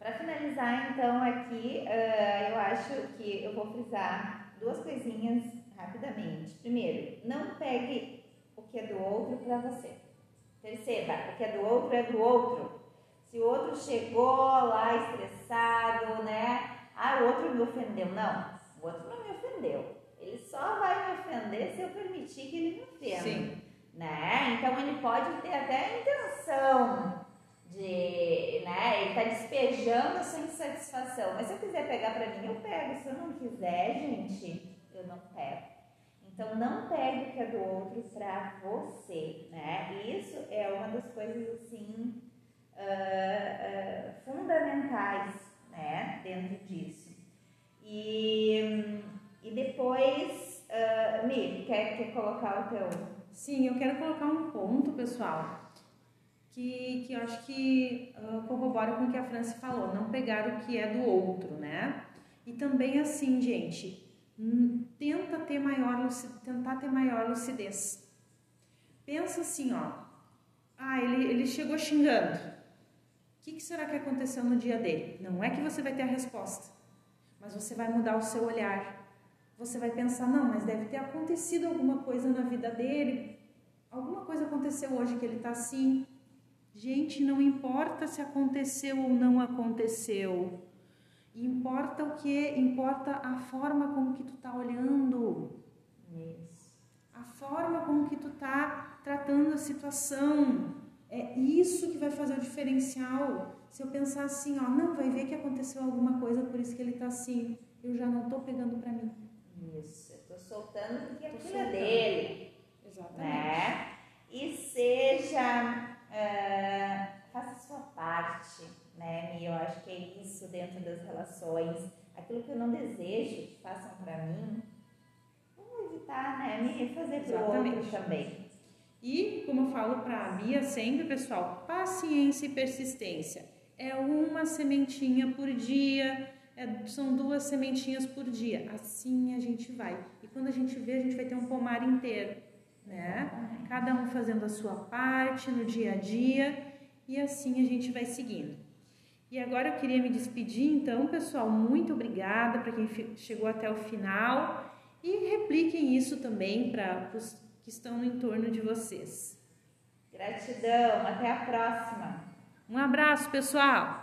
Para finalizar, então, aqui, uh, eu acho que eu vou frisar duas coisinhas rapidamente. Primeiro, não pegue o que é do outro para você. Perceba, o que é do outro é do outro. Se o outro chegou lá estressado, né? Ah, o outro me ofendeu. Não, o outro não me ofendeu. Ele só vai me ofender se eu permitir que ele me ofenda. Sim. Né? Então ele pode ter até a intenção de, né? Ele tá despejando a sua insatisfação. Mas se eu quiser pegar para mim, eu pego. Se eu não quiser, gente, eu não pego. Então não pegue o que é do outro para você, né? Isso é uma das coisas assim uh, fundamentais né, dentro disso. E, e depois, uh, Mi, quer, quer colocar o teu? Sim, eu quero colocar um ponto, pessoal, que, que eu acho que uh, corrobora com o que a Franci falou, não pegar o que é do outro, né? E também assim, gente, hum, tenta ter maior tentar ter maior lucidez. Pensa assim, ó. Ah, ele, ele chegou xingando. O que, que será que aconteceu no dia dele? Não é que você vai ter a resposta, mas você vai mudar o seu olhar. Você vai pensar, não, mas deve ter acontecido alguma coisa na vida dele. Alguma coisa aconteceu hoje que ele está assim. Gente, não importa se aconteceu ou não aconteceu. Importa o que? Importa a forma como que tu tá olhando. Isso. A forma como que tu tá tratando a situação. É isso que vai fazer o diferencial. Se eu pensar assim, ó, não, vai ver que aconteceu alguma coisa, por isso que ele tá assim. Eu já não tô pegando para mim. Isso. Eu tô soltando porque aquilo é soltando. é dele. Exatamente. Né? E seja. Uh, faça a sua parte né, Mi? Eu acho que é isso dentro das relações. Aquilo que eu não desejo que façam para mim, vamos evitar, né, me fazer para o outro também. E, como eu falo para a Bia sempre, pessoal, paciência e persistência. É uma sementinha por dia, é, são duas sementinhas por dia. Assim a gente vai. E quando a gente vê, a gente vai ter um pomar inteiro, né? Cada um fazendo a sua parte no dia a dia e assim a gente vai seguindo. E agora eu queria me despedir, então, pessoal, muito obrigada para quem chegou até o final e repliquem isso também para os que estão no entorno de vocês. Gratidão, até a próxima. Um abraço, pessoal!